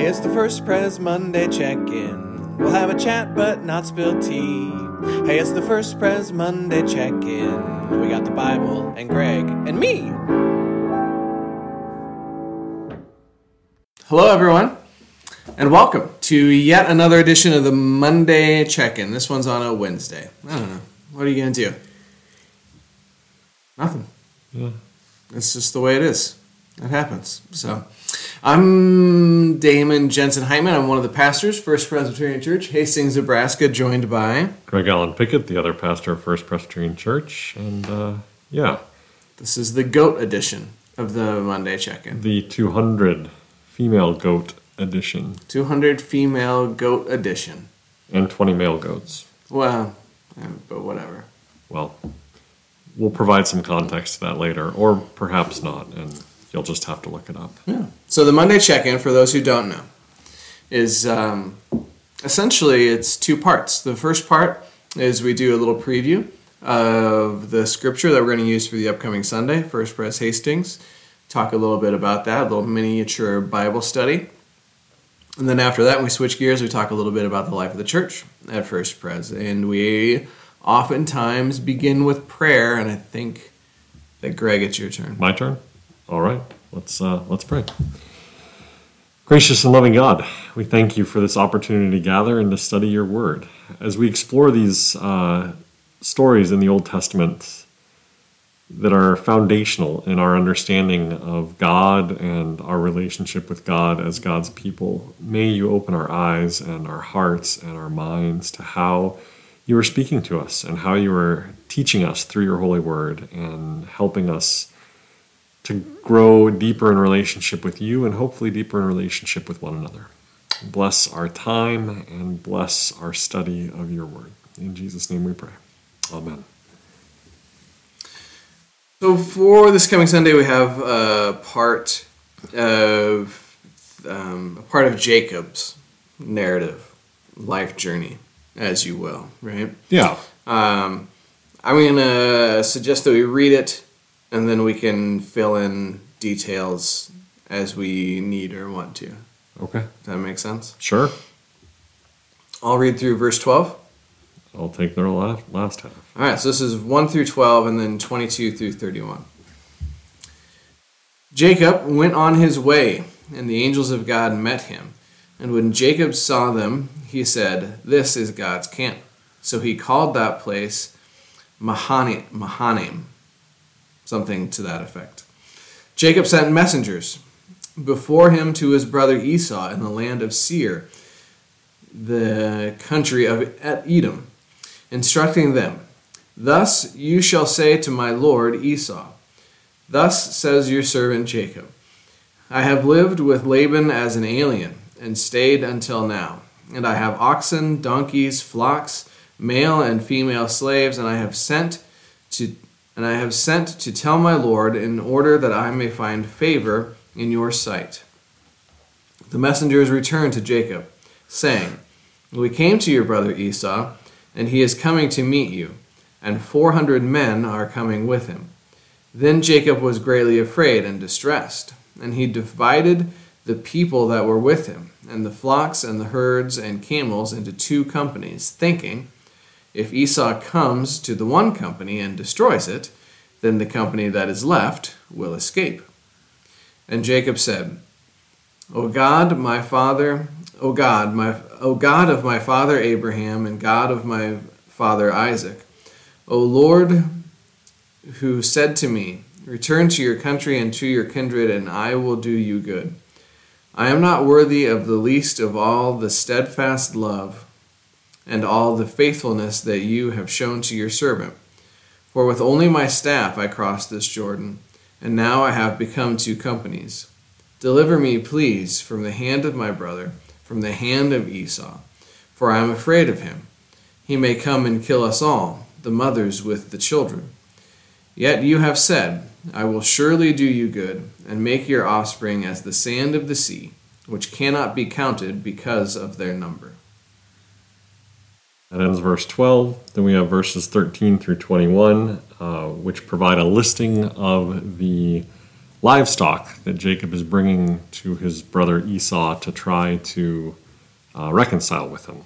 Hey, it's the first Pres Monday check in. We'll have a chat but not spill tea. Hey, it's the first Pres Monday check in. We got the Bible and Greg and me. Hello, everyone, and welcome to yet another edition of the Monday check in. This one's on a Wednesday. I don't know. What are you going to do? Nothing. Yeah. It's just the way it is. It happens. So, I'm Damen Jensen Heitman. I'm one of the pastors, First Presbyterian Church, Hastings, Nebraska, joined by. Greg Allen Pickett, the other pastor of First Presbyterian Church, and uh, yeah, This is the GOAT edition of the Monday check in. the 200 female goat edition 200 female GOAT edition. and 20 male goats. Well, eh, but whatever. Well, we'll provide some context to that later, or perhaps not, and you'll just have to look it up. Yeah. So the Monday check-in, for those who don't know, is um, essentially it's two parts. The first part is we do a little preview of the scripture that we're going to use for the upcoming Sunday, First Pres Hastings. Talk a little bit about that, a little miniature Bible study. And then after that, we switch gears, we talk a little bit about the life of the church at First Pres. And we oftentimes begin with prayer, and I think that Greg, it's your turn. My turn. All right, let's uh, let's pray. Gracious and loving God, we thank you for this opportunity to gather and to study your word. As we explore these uh, stories in the Old Testament that are foundational in our understanding of God and our relationship with God as God's people, may you open our eyes and our hearts and our minds to how you are speaking to us and how you are teaching us through your holy word and helping us to grow deeper in relationship with you and hopefully deeper in relationship with one another. Bless our time and bless our study of your word. In Jesus' name we pray. Amen. So for this coming Sunday, we have a part of um, a part of Jacob's narrative, life journey, as you will, right? Yeah. Um, I'm gonna suggest that we read it, and then we can fill in details as we need or want to. Okay. Does that make sense? Sure. I'll read through verse 12. I'll take the last, last half. All right, so this is 1 through 12 and then 22 through 31. Jacob went on his way, and the angels of God met him. And when Jacob saw them, he said, This is God's camp. So he called that place Mahanaim, something to that effect. Jacob sent messengers before him to his brother Esau in the land of Seir, the country of Edom instructing them, Thus you shall say to my lord Esau, Thus says your servant Jacob, I have lived with Laban as an alien, and stayed until now. And I have oxen, donkeys, flocks, male and female slaves, and I have sent to and I have sent to tell my lord in order that I may find favor in your sight. The messengers returned to Jacob, saying, We came to your brother Esau, and he is coming to meet you, and four hundred men are coming with him. Then Jacob was greatly afraid and distressed, and he divided the people that were with him, and the flocks and the herds and camels into two companies, thinking, If Esau comes to the one company and destroys it, then the company that is left will escape. And Jacob said, O God, my father, O God, my O God of my father Abraham and God of my father Isaac, O Lord, who said to me, Return to your country and to your kindred, and I will do you good. I am not worthy of the least of all the steadfast love and all the faithfulness that you have shown to your servant. For with only my staff I crossed this Jordan, and now I have become two companies. Deliver me, please, from the hand of my brother, from the hand of Esau, for I am afraid of him. He may come and kill us all, the mothers with the children. Yet you have said, I will surely do you good, and make your offspring as the sand of the sea, which cannot be counted because of their number. That ends verse 12. Then we have verses 13 through 21, uh, which provide a listing of the livestock that Jacob is bringing to his brother Esau to try to uh, reconcile with him.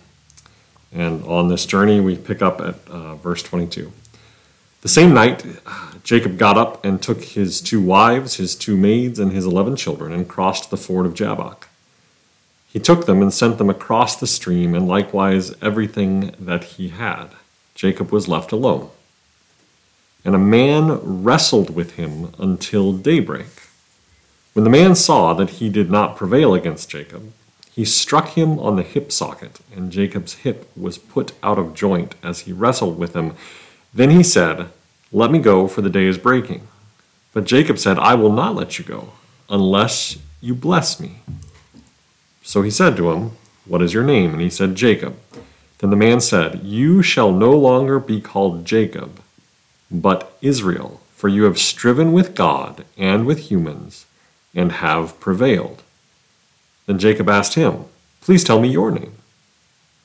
And on this journey, we pick up at uh, verse 22. The same night, Jacob got up and took his two wives, his two maids, and his eleven children, and crossed the ford of Jabbok. He took them and sent them across the stream, and likewise everything that he had. Jacob was left alone. And a man wrestled with him until daybreak. When the man saw that he did not prevail against Jacob, he struck him on the hip socket, and Jacob's hip was put out of joint as he wrestled with him. Then he said, Let me go, for the day is breaking. But Jacob said, I will not let you go, unless you bless me. So he said to him, What is your name? And he said, Jacob. Then the man said, You shall no longer be called Jacob, but Israel, for you have striven with God and with humans, and have prevailed. Then Jacob asked him, Please tell me your name.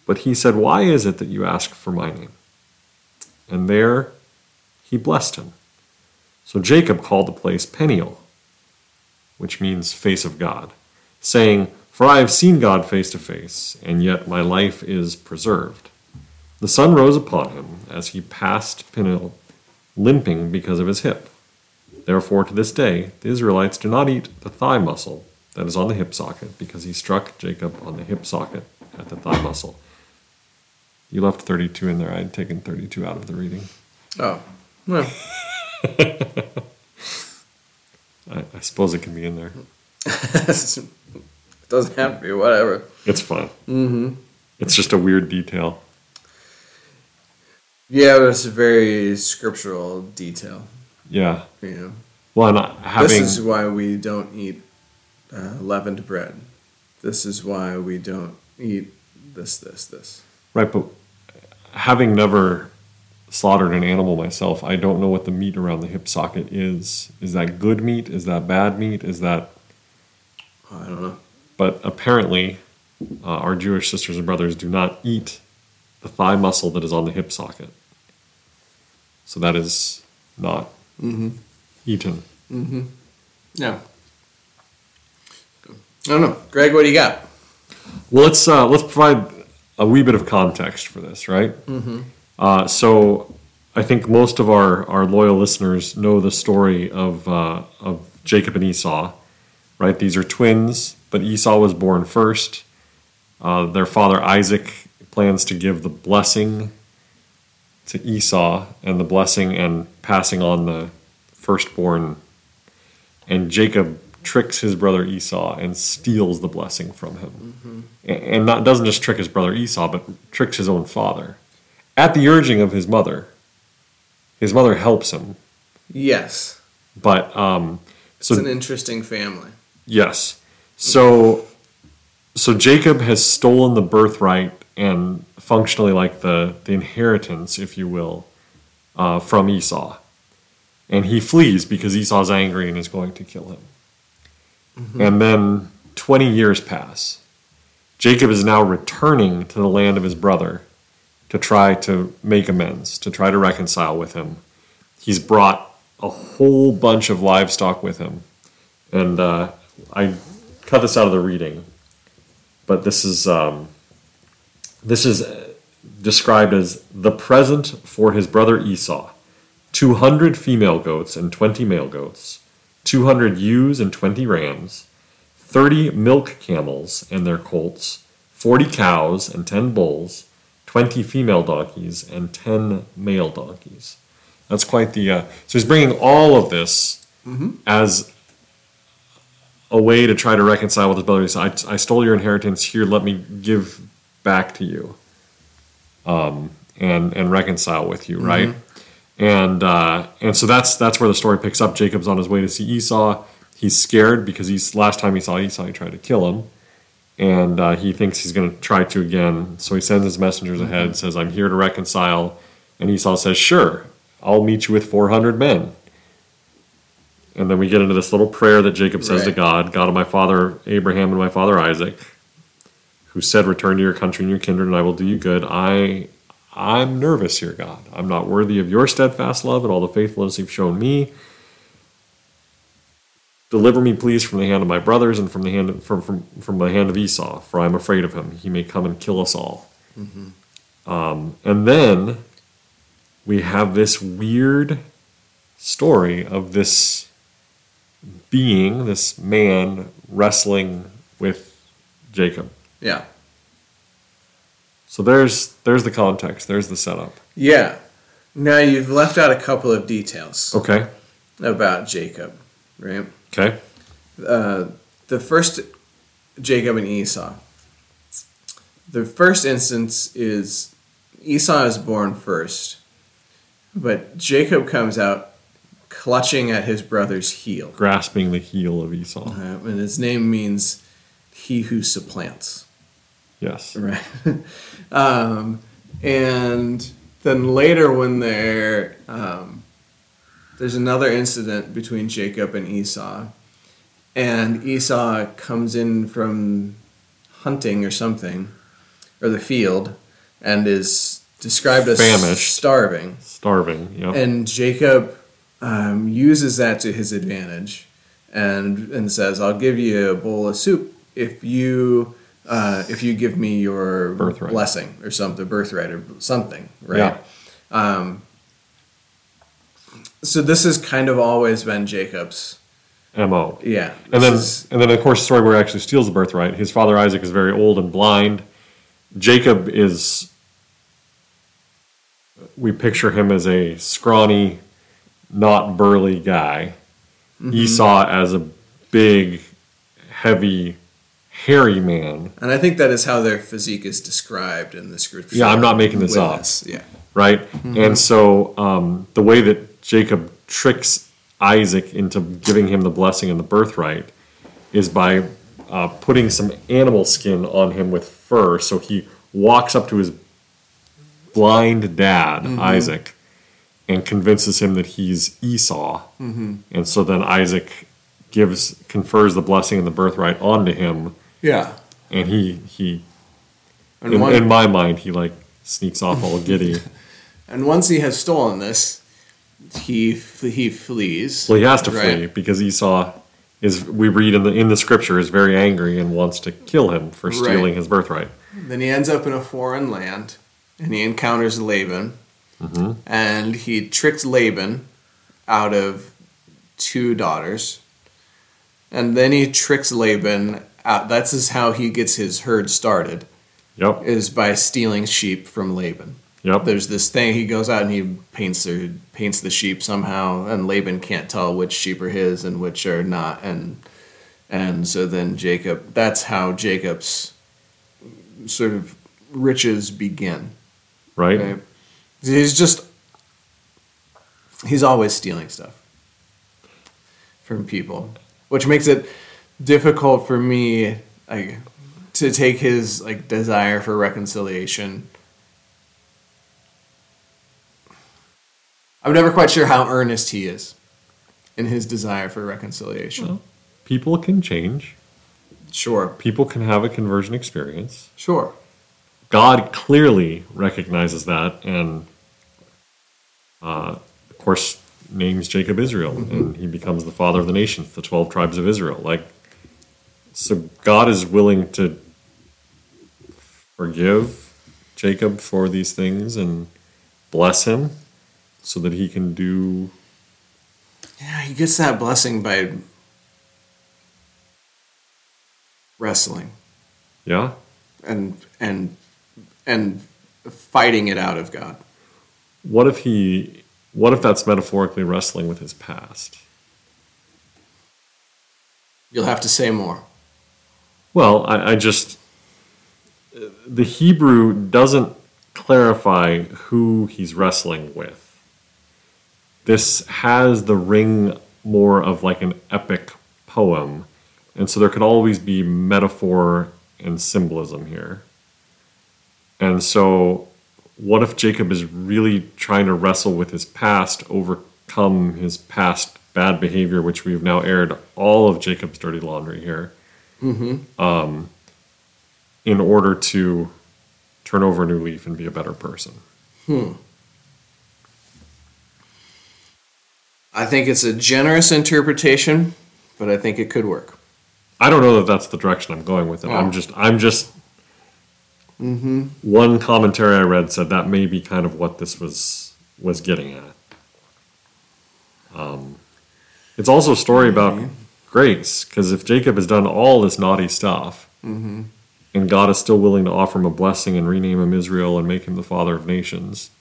But he said, Why is it that you ask for my name? And there he blessed him. So Jacob called the place Peniel, which means face of God, saying, For I have seen God face to face, and yet my life is preserved. The sun rose upon him as he passed Peniel, limping because of his hip. Therefore, to this day, the Israelites do not eat the thigh muscle that is on the hip socket, because he struck Jacob on the hip socket at the thigh muscle. You left 32 in there. I had taken 32 out of the reading. Oh, well, I, I suppose it can be in there. doesn't have to be, whatever. It's fun. Mm-hmm. It's just a weird detail. Yeah, but it's a very scriptural detail, Yeah. you know. Well, and having This is why we don't eat uh, leavened bread. This is why we don't eat this, this, this. right, but having never slaughtered an animal myself, I don't know what the meat around the hip socket is. Is that good meat? Is that bad meat? Is that I don't know. But apparently uh, our Jewish sisters and brothers do not eat the thigh muscle that is on the hip socket. So that is not eaten. No. I don't know. Greg, what do you got? Well, let's uh, let's provide a wee bit of context for this, right? Uh, so, I think most of our, our loyal listeners know the story of uh, of Jacob and Esau, right? These are twins, but Esau was born first. Uh, their father Isaac plans to give the blessing to Esau, and the blessing and passing on the firstborn. And Jacob tricks his brother Esau and steals the blessing from him, A- and not doesn't just trick his brother Esau, but tricks his own father, at the urging of his mother. His mother helps him, Yes. but um, so It's an interesting family. Yes. So so Jacob has stolen the birthright and functionally like the, the inheritance, if you will, uh, from Esau. And he flees because Esau's angry and is going to kill him. And then 20 years pass. Jacob is now returning to the land of his brother to try to make amends, to try to reconcile with him. He's brought a whole bunch of livestock with him and uh, I cut this out of the reading, but this is um, this is uh, described as the present for his brother Esau: two hundred female goats and twenty male goats, two hundred ewes and twenty rams, thirty milk camels and their colts, forty cows and ten bulls, twenty female donkeys and ten male donkeys. That's quite the. Uh, so he's bringing all of this as a way to try to reconcile with his brother. He said, I, I stole your inheritance. Here, let me give back to you, um, and and reconcile with you, right? And uh, and so that's that's where the story picks up. Jacob's on his way to see Esau. He's scared because he's last time he saw Esau, he tried to kill him, and uh, he thinks he's going to try to again. So he sends his messengers ahead, says, "I'm here to reconcile," and Esau says, "Sure, I'll meet you with 400 men." And then we get into this little prayer that Jacob says to God, God of my father Abraham and my father Isaac, who said, Return to your country and your kindred, and I will do you good. I I'm nervous here, God. I'm not worthy of your steadfast love and all the faithfulness you've shown me. Deliver me, please, from the hand of my brothers and from the hand of, from, from, from the hand of Esau, for I am afraid of him. He may come and kill us all. Um, and then we have this weird story of this being, this man, wrestling with Jacob. Yeah. So there's there's the context. There's the setup. Yeah. Now you've left out a couple of details Okay. about Jacob, right? Okay. Uh, the first Jacob and Esau. The first instance is Esau is born first, but Jacob comes out clutching at his brother's heel, Grasping the heel of Esau. uh, and his name means he who supplants. Yes. Right. um, and then later, when there, um, there's another incident between Jacob and Esau, and Esau comes in from hunting or something, or the field, and is described as Famished. starving. Starving. Yep. And Jacob um, uses that to his advantage and and says, "I'll give you a bowl of soup if you uh, if you give me your Birthright. blessing or something, birthright or something." Right. Yeah. Um, so this has kind of always been Jacob's. Mo. Yeah. And then, is- and then, of course, the story where he actually steals the birthright. His father Isaac is very old and blind. Jacob is. We picture him as a scrawny, not burly guy. Mm-hmm. Esau as a big, heavy, hairy man. and I think that is how their physique is described in the scripture. Yeah, I'm not making this up. Yeah. right? Mm-hmm. And so um, the way that Jacob tricks Isaac into giving him the blessing and the birthright is by uh, putting some animal skin on him with fur. So he walks up to his blind dad, Mm-hmm. Isaac, and convinces him that he's Esau. Mm-hmm. And so then Isaac gives confers the blessing and the birthright onto him, Yeah. and he he And in, one- in my mind he like sneaks off all giddy. And once he has stolen this, he he flees. Well, he has to right? flee because Esau is we read in the in the scripture is very angry and wants to kill him for stealing Right. his birthright. Then he ends up in a foreign land, and he encounters Laban, Mm-hmm. and he tricks Laban out of two daughters, and then he tricks Laban out. That's just how he gets his herd started, Yep. is by stealing sheep from Laban. Yep. There's this thing he goes out and he paints the paints the sheep somehow, and Laban can't tell which sheep are his and which are not, and and so then Jacob. That's how Jacob's sort of riches begin. right? Right? He's just he's always stealing stuff from people, which makes it difficult for me like to take his like desire for reconciliation. I'm never quite sure how earnest he is in his desire for reconciliation. Well, people can change. Sure, People can have a conversion experience. sure. God clearly recognizes that and uh, of course names Jacob Israel and he becomes the father of the nations, the 12 tribes of Israel. Like so God is willing to forgive Jacob for these things and bless him so that he can do Yeah, he gets that blessing by wrestling. yeah and and and fighting it out of God. what if he what if that's metaphorically wrestling with his past You'll have to say more. well i, I just the hebrew doesn't clarify who he's wrestling with this has the ring more of like an epic poem and so there could always be metaphor and symbolism here and so what if Jacob is really trying to wrestle with his past, overcome his past bad behavior, which we've now aired all of Jacob's dirty laundry here, um, in order to turn over a new leaf and be a better person? Hmm. I think it's a generous interpretation, but I think it could work. I don't know that that's the direction I'm going with it. Oh. I'm just I'm just Mm-hmm. one commentary I read said that may be kind of what this was was getting at. Um, it's also a story mm-hmm. about grace because if Jacob has done all this naughty stuff, mm-hmm. and God is still willing to offer him a blessing and rename him Israel and make him the father of nations,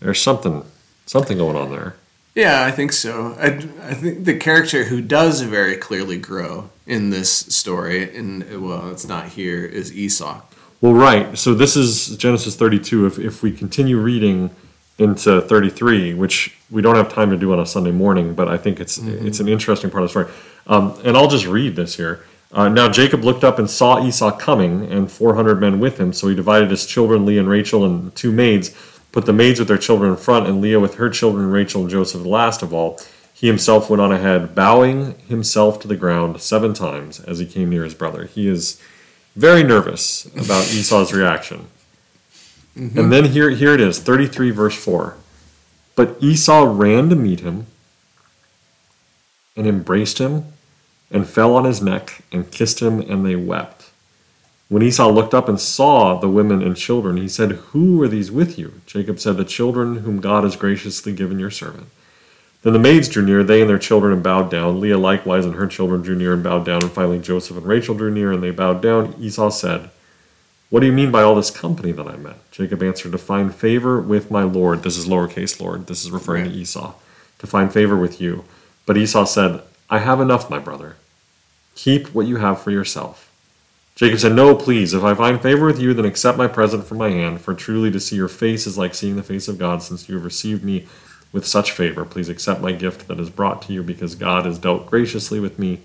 there's something something going on there. Yeah, I think so. I, I think the character who does very clearly grow in this story, and well, it's not here, is Esau. Well, right. So this is Genesis 32. If, if we continue reading into 33, which we don't have time to do on a Sunday morning, but I think it's it's an interesting part of the story. Um, and I'll just read this here. Uh, now Jacob looked up and saw Esau coming, and 400 men with him. So he divided his children, Leah and Rachel, and two maids, put the maids with their children in front, and Leah with her children, Rachel and Joseph the last of all. He himself went on ahead, bowing himself to the ground seven times as he came near his brother. He is very nervous about Esau's reaction. Mm-hmm. And then here, here it is, 33 verse 4. But Esau ran to meet him and embraced him and fell on his neck and kissed him, and they wept. When Esau looked up and saw the women and children, he said, Who are these with you? Jacob said, The children whom God has graciously given your servant. Then the maids drew near, they and their children, and bowed down. Leah likewise and her children drew near and bowed down. And finally Joseph and Rachel drew near, and they bowed down. Esau said, What do you mean by all this company that I met? Jacob answered, To find favor with my Lord. This is lowercase Lord. This is referring to Esau. To find favor with you. But Esau said, I have enough, my brother. Keep what you have for yourself. Jacob said, No, please, if I find favor with you, then accept my present from my hand, for truly to see your face is like seeing the face of God, since you have received me with such favor. Please accept my gift that is brought to you, because God has dealt graciously with me,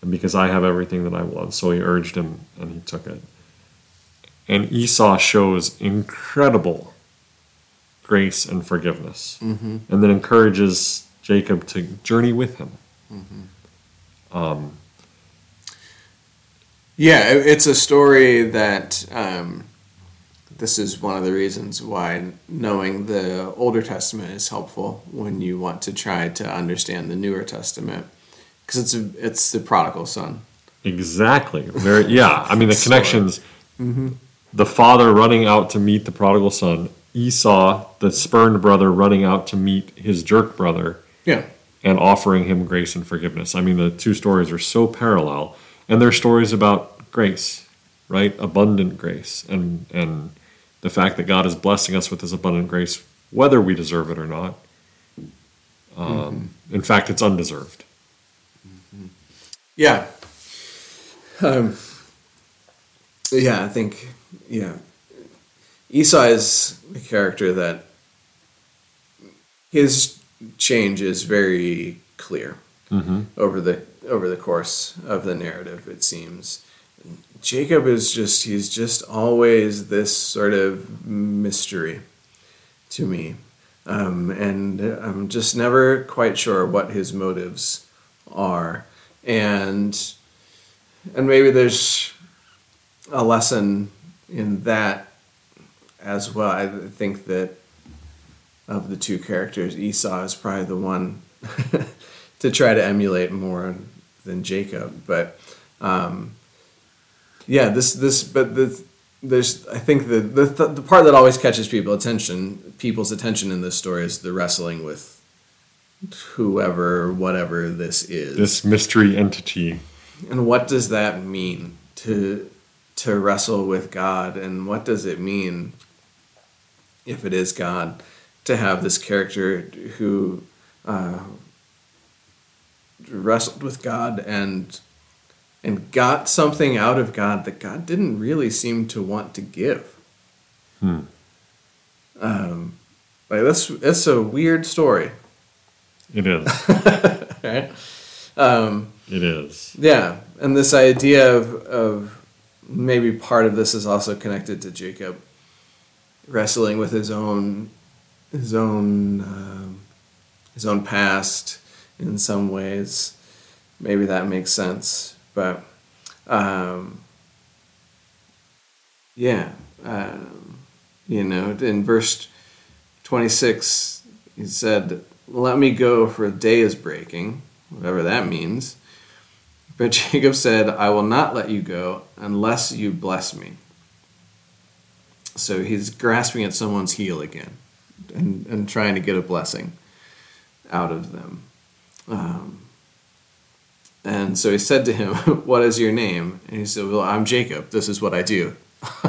and because I have everything that I want. So he urged him, and he took it. And Esau shows incredible grace and forgiveness, mm-hmm. and then encourages Jacob to journey with him. Mm-hmm. Um, yeah, it's a story that um, this is one of the reasons why knowing the Older Testament is helpful when you want to try to understand the Newer Testament because it's a, it's the prodigal son. Exactly. Very. Yeah. I mean, the connections. Mm-hmm. The father running out to meet the prodigal son. Esau, the spurned brother, running out to meet his jerk brother Yeah, and offering him grace and forgiveness. I mean, the two stories are so parallel, and they're stories about grace, right? Abundant grace, and and the fact that God is blessing us with His abundant grace, whether we deserve it or not. Um, In fact, it's undeserved. yeah, um, yeah. I think yeah, Esau is a character that his change is very clear. over the over the course of the narrative it seems jacob is just he's just always this sort of mystery to me. Um, and i'm just never quite sure what his motives are. And and maybe there's a lesson in that as well. I think that of the two characters esau is probably the one to try to emulate more than Jacob. But um, yeah, this this but the, there's I think the, the the part that always catches people attention people's attention in this story is the wrestling with whoever whatever this is. This mystery entity. And what does that mean to to wrestle with God? And what does it mean if it is God to have this character who uh, wrestled with God and and got something out of God that God didn't really seem to want to give? Hmm. Um, like that's that's a weird story, It is. right? Um, It is. Yeah, and this idea of of maybe part of this is also connected to Jacob wrestling with his own his own um, his own past in some ways. Maybe that makes sense, but um, yeah, um, you know, in verse twenty six, he said, "Let me go, for a day is breaking," whatever that means. But Jacob said, I will not let you go unless you bless me. So he's grasping at someone's heel again and, and trying to get a blessing out of them. Um, and so he said to him, What is your name? And he said, Well, I'm Jacob. This is what I do.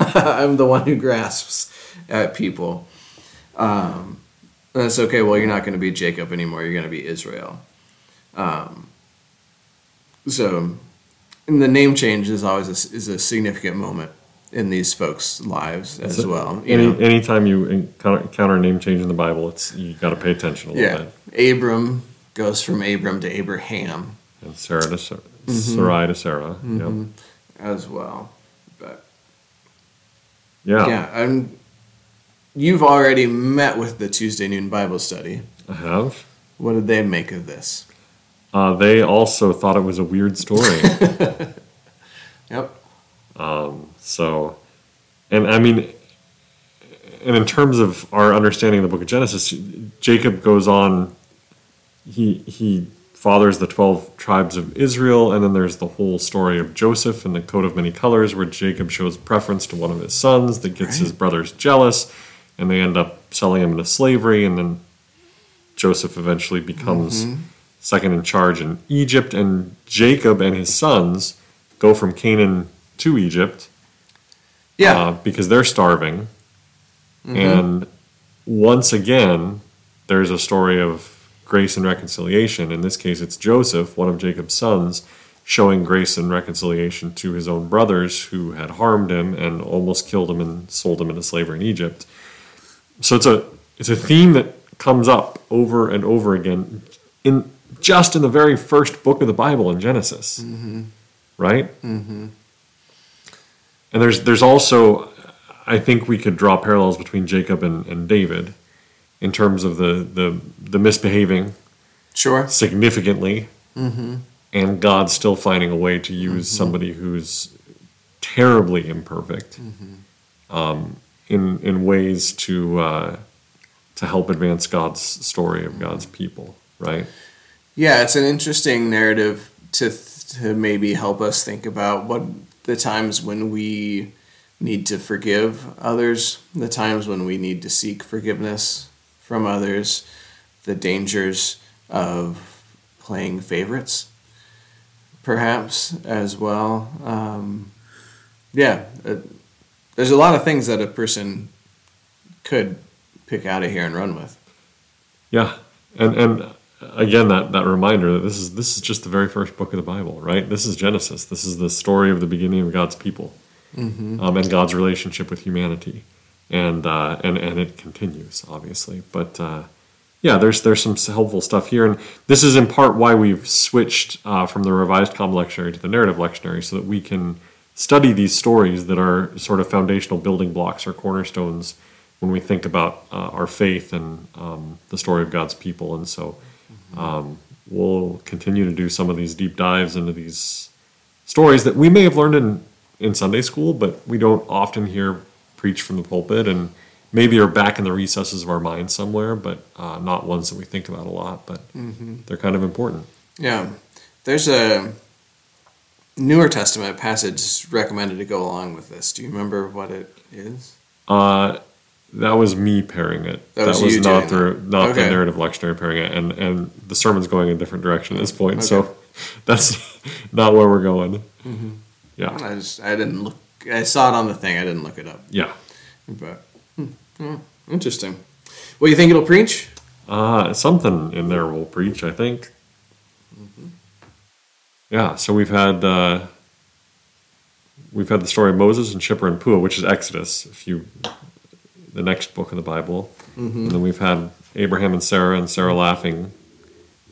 I'm the one who grasps at people. Um, and that's okay. Well, you're not going to be Jacob anymore. You're going to be Israel. Um, so, and the name change is always a, is a significant moment in these folks' lives as So well. You Any know? anytime you encounter, encounter a name change in the Bible, it's you got to pay attention a little yeah, bit. Abram goes from Abram to Abraham And Sarah to Sarah, Mm-hmm. Sarai to Sarah. Yep. as well. But Yeah. yeah, and you've already met with the Tuesday noon Bible study. I have. What did they make of this? Uh, they also thought it was a weird story. Yep. So, and I mean, and in terms of our understanding of the book of Genesis, Jacob goes on. He he fathers the twelve tribes of Israel, and then there's the whole story of Joseph and the coat of many colors, where Jacob shows preference to one of his sons that gets his brothers jealous, and they end up selling him into slavery, and then Joseph eventually becomes second in charge in Egypt, and Jacob and his sons go from Canaan to Egypt Yeah. uh, because they're starving. And once again, there's a story of grace and reconciliation. In this case, it's Joseph, one of Jacob's sons, showing grace and reconciliation to his own brothers who had harmed him and almost killed him and sold him into slavery in Egypt. So it's a it's a theme that comes up over and over again in just in the very first book of the Bible in Genesis, mm-hmm. right? Mm-hmm. And there's there's also, I think we could draw parallels between Jacob and, and David, in terms of the the, the misbehaving sure. significantly, and God still finding a way to use somebody who's terribly imperfect, um, in in ways to uh, to help advance God's story of God's people, right? Yeah, it's an interesting narrative to to maybe help us think about what the times when we need to forgive others, the times when we need to seek forgiveness from others, the dangers of playing favorites, perhaps as well. Um, yeah, uh, there's a lot of things that a person could pick out of here and run with. Yeah, and and again that that reminder that this is this is just the very first book of the Bible, right? This is Genesis. This is the story of the beginning of God's people, um, and God's relationship with humanity, and uh, and and it continues obviously. But uh, yeah, there's there's some helpful stuff here, and this is in part why we've switched uh, from the Revised Common Lectionary to the Narrative Lectionary, so that we can study these stories that are sort of foundational building blocks or cornerstones when we think about uh, our faith and um, the story of God's people. And so um, we'll continue to do some of these deep dives into these stories that we may have learned in, in Sunday school, but we don't often hear preached from the pulpit and maybe are back in the recesses of our mind somewhere, but uh, not ones that we think about a lot, but they're kind of important. Yeah, there's a Newer Testament passage recommended to go along with this. Do you remember what it is? Uh, that was me pairing it. That That was not the that. not the Okay. narrative lectionary pairing it, and and the sermon's going a different direction at this point. Okay. So that's not where we're going. Yeah, I just I didn't look. I saw it on the thing. I didn't look it up. yeah. But hmm, yeah, interesting. What do you think it'll preach? Uh, something in there will preach, I think. Yeah, so we've had uh, we've had the story of Moses and Shiphrah and Puah, which is Exodus, if you the next book of the Bible, and then we've had Abraham and Sarah and Sarah laughing,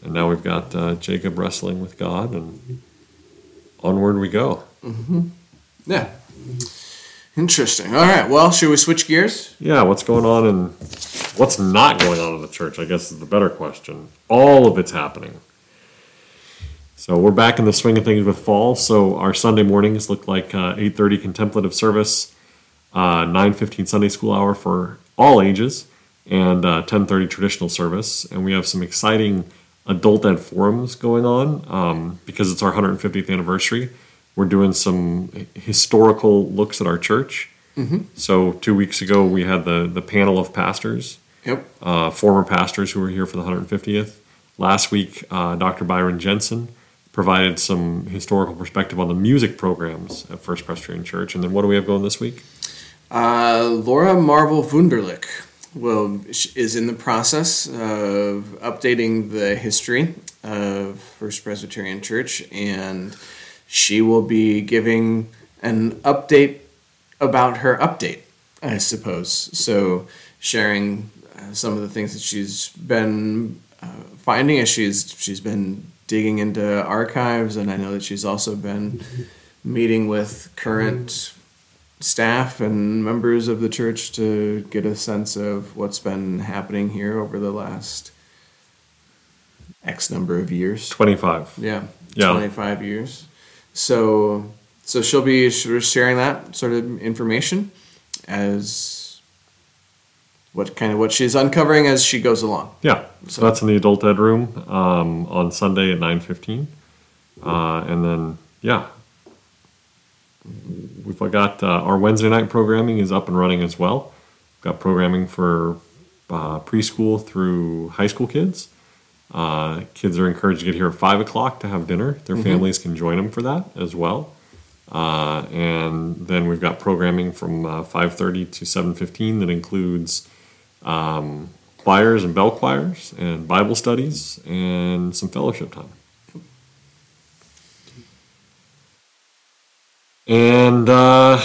and now we've got uh, Jacob wrestling with God, and onward we go. Yeah. Interesting. All right. Well, should we switch gears? Yeah, what's going on and what's not going on in the church? I guess is the better question. All of it's happening. So we're back in the swing of things with fall. So our Sunday mornings look like uh, 8:30 contemplative service, uh, 9:15 Sunday school hour for all ages, and uh, 10:30 traditional service. And we have some exciting adult ed forums going on um, because it's our 150th anniversary. We're doing some historical looks at our church. So two weeks ago, we had the the panel of pastors Yep. uh, former pastors who were here for the 150th. Last week, uh, Dr. Byron Jensen provided some historical perspective on the music programs at First Presbyterian Church. And then what do we have going this week? Uh, Laura Marvel Wunderlich will is in the process of updating the history of First Presbyterian Church, and she will be giving an update about her update, I suppose. So sharing uh, some of the things that she's been uh, finding as she's she's been digging into archives, and I know that she's also been meeting with current staff and members of the church to get a sense of what's been happening here over the last X number of years. 25. Yeah, Yeah. 25 years. So, so she'll be sharing that sort of information as what kind of what she's uncovering as she goes along. Yeah, so that's in the adult ed room um, on Sunday at 9.15. Uh, and then, yeah, we've got uh, our Wednesday night programming is up and running as well. We've got programming for uh, preschool through high school kids. Uh, kids are encouraged to get here at 5 o'clock to have dinner. Their families can join them for that as well. Uh, and then we've got programming from uh, 5.30 to 7.15 that includes um, choirs and bell choirs and Bible studies and some fellowship time. And uh,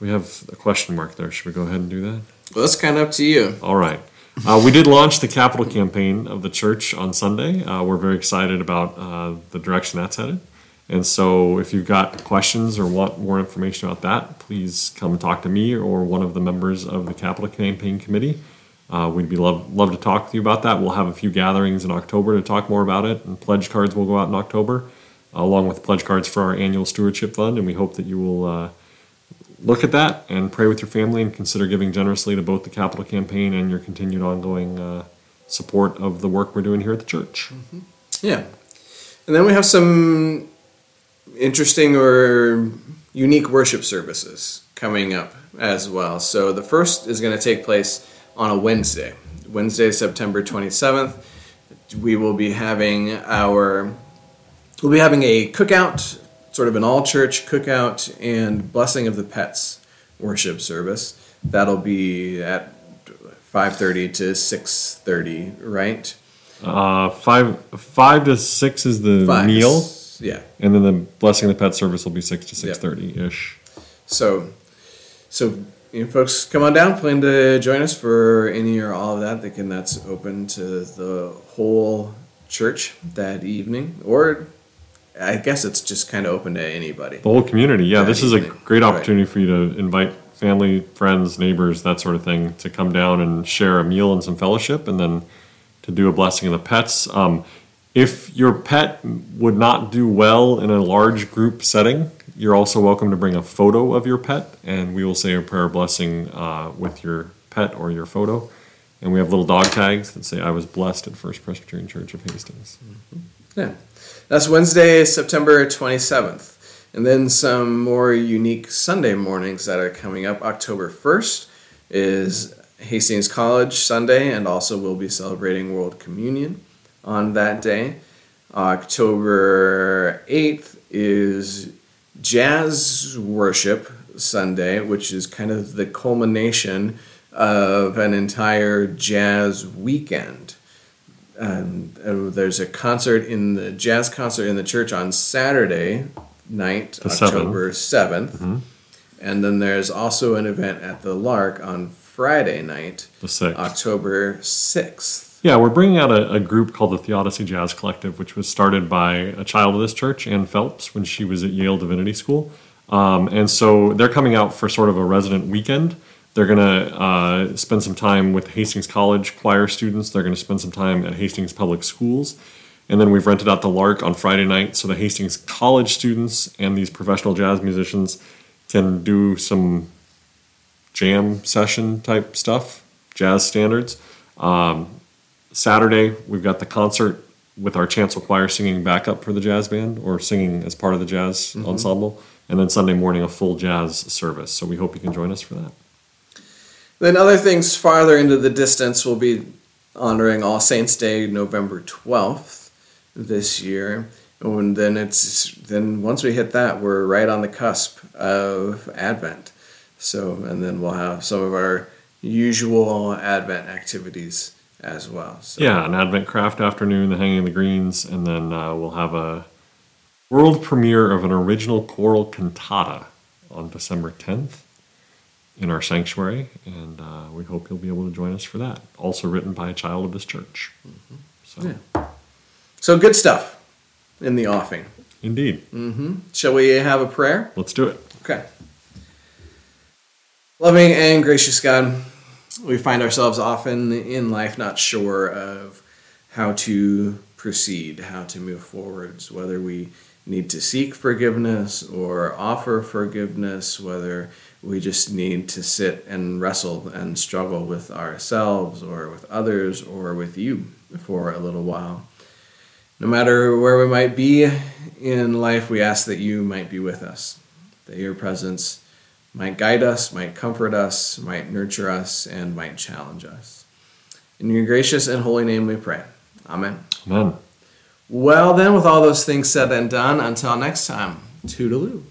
we have a question mark there. Should we go ahead and do that? Well, that's kind of up to you. All right. Uh, we did launch the capital campaign of the church on Sunday. Uh, we're very excited about uh, the direction that's headed. And so, if you've got questions or want more information about that, please come talk to me or one of the members of the capital campaign committee. Uh, we'd be love love to talk to you about that. We'll have a few gatherings in October to talk more about it, and pledge cards will go out in October, along with pledge cards for our annual stewardship fund. And we hope that you will uh, look at that and pray with your family and consider giving generously to both the capital campaign and your continued ongoing uh, support of the work we're doing here at the church. Yeah. And then we have some interesting or unique worship services coming up as well. So the first is going to take place on a Wednesday, Wednesday, September 27th. We will be having our we'll be having a cookout, sort of an all church cookout and blessing of the pets worship service. That'll be at 5:30 to 6:30, right? Uh, five five to six is the Five. meal, Yeah. and then the blessing of the pet service will be six to six thirty ish. So, so you know, folks, come on down. Plan to join us for any or all of that. Again, that's open to the whole church that evening, or I guess it's just kind of open to anybody. The whole community, yeah. That This is a great Right. opportunity for you to invite family, friends, neighbors, that sort of thing, to come down and share a meal and some fellowship, and then to do a blessing of the pets. Um, if your pet would not do well in a large group setting, you're also welcome to bring a photo of your pet, and we will say a prayer blessing uh, with your pet or your photo. And we have little dog tags that say, I was blessed at First Presbyterian Church of Hastings. Yeah, that's Wednesday, September twenty seventh, and then some more unique Sunday mornings that are coming up. October first is Hastings College Sunday, and also we'll be celebrating World Communion on that day. October 8th is Jazz Worship Sunday, which is kind of the culmination of an entire jazz weekend. And uh, there's a concert in the jazz concert in the church on Saturday night, The seventh. October 7th. And then there's also an event at the Lark on Friday night, The sixth. October 6th. Yeah, we're bringing out a, a group called the Theodicy Jazz Collective, which was started by a child of this church, Ann Phelps, when she was at Yale Divinity School. Um, and so they're coming out for sort of a resident weekend. They're going to uh, spend some time with Hastings College choir students. They're going to spend some time at Hastings Public Schools. And then we've rented out the Lark on Friday night so the Hastings College students and these professional jazz musicians can do some jam session type stuff, jazz standards. Um, Saturday, we've got the concert with our chancel choir singing backup for the jazz band or singing as part of the jazz ensemble. And then Sunday morning, a full jazz service. So we hope you can join us for that. Then other things farther into the distance will be honoring All Saints Day, November twelfth this year. And then it's then once we hit that, we're right on the cusp of Advent. So and then we'll have some of our usual Advent activities as well. So Yeah, an Advent craft afternoon, the hanging of the greens, and then uh, we'll have a world premiere of an original choral cantata on December 10th in our sanctuary, and uh, we hope you'll be able to join us for that. Also written by a child of this church. So, Yeah. So good stuff in the offing. indeed, Shall we have a prayer? let's do it. Okay. Loving and gracious God, we find ourselves often in life not sure of how to proceed, how to move forwards, whether we need to seek forgiveness or offer forgiveness, whether we just need to sit and wrestle and struggle with ourselves or with others or with you for a little while. No matter where we might be in life, we ask that you might be with us, that your presence might guide us, might comfort us, might nurture us, and might challenge us. In your gracious and holy name we pray. Amen. Amen. Well, then, with all those things said and done, until next time, toodaloo.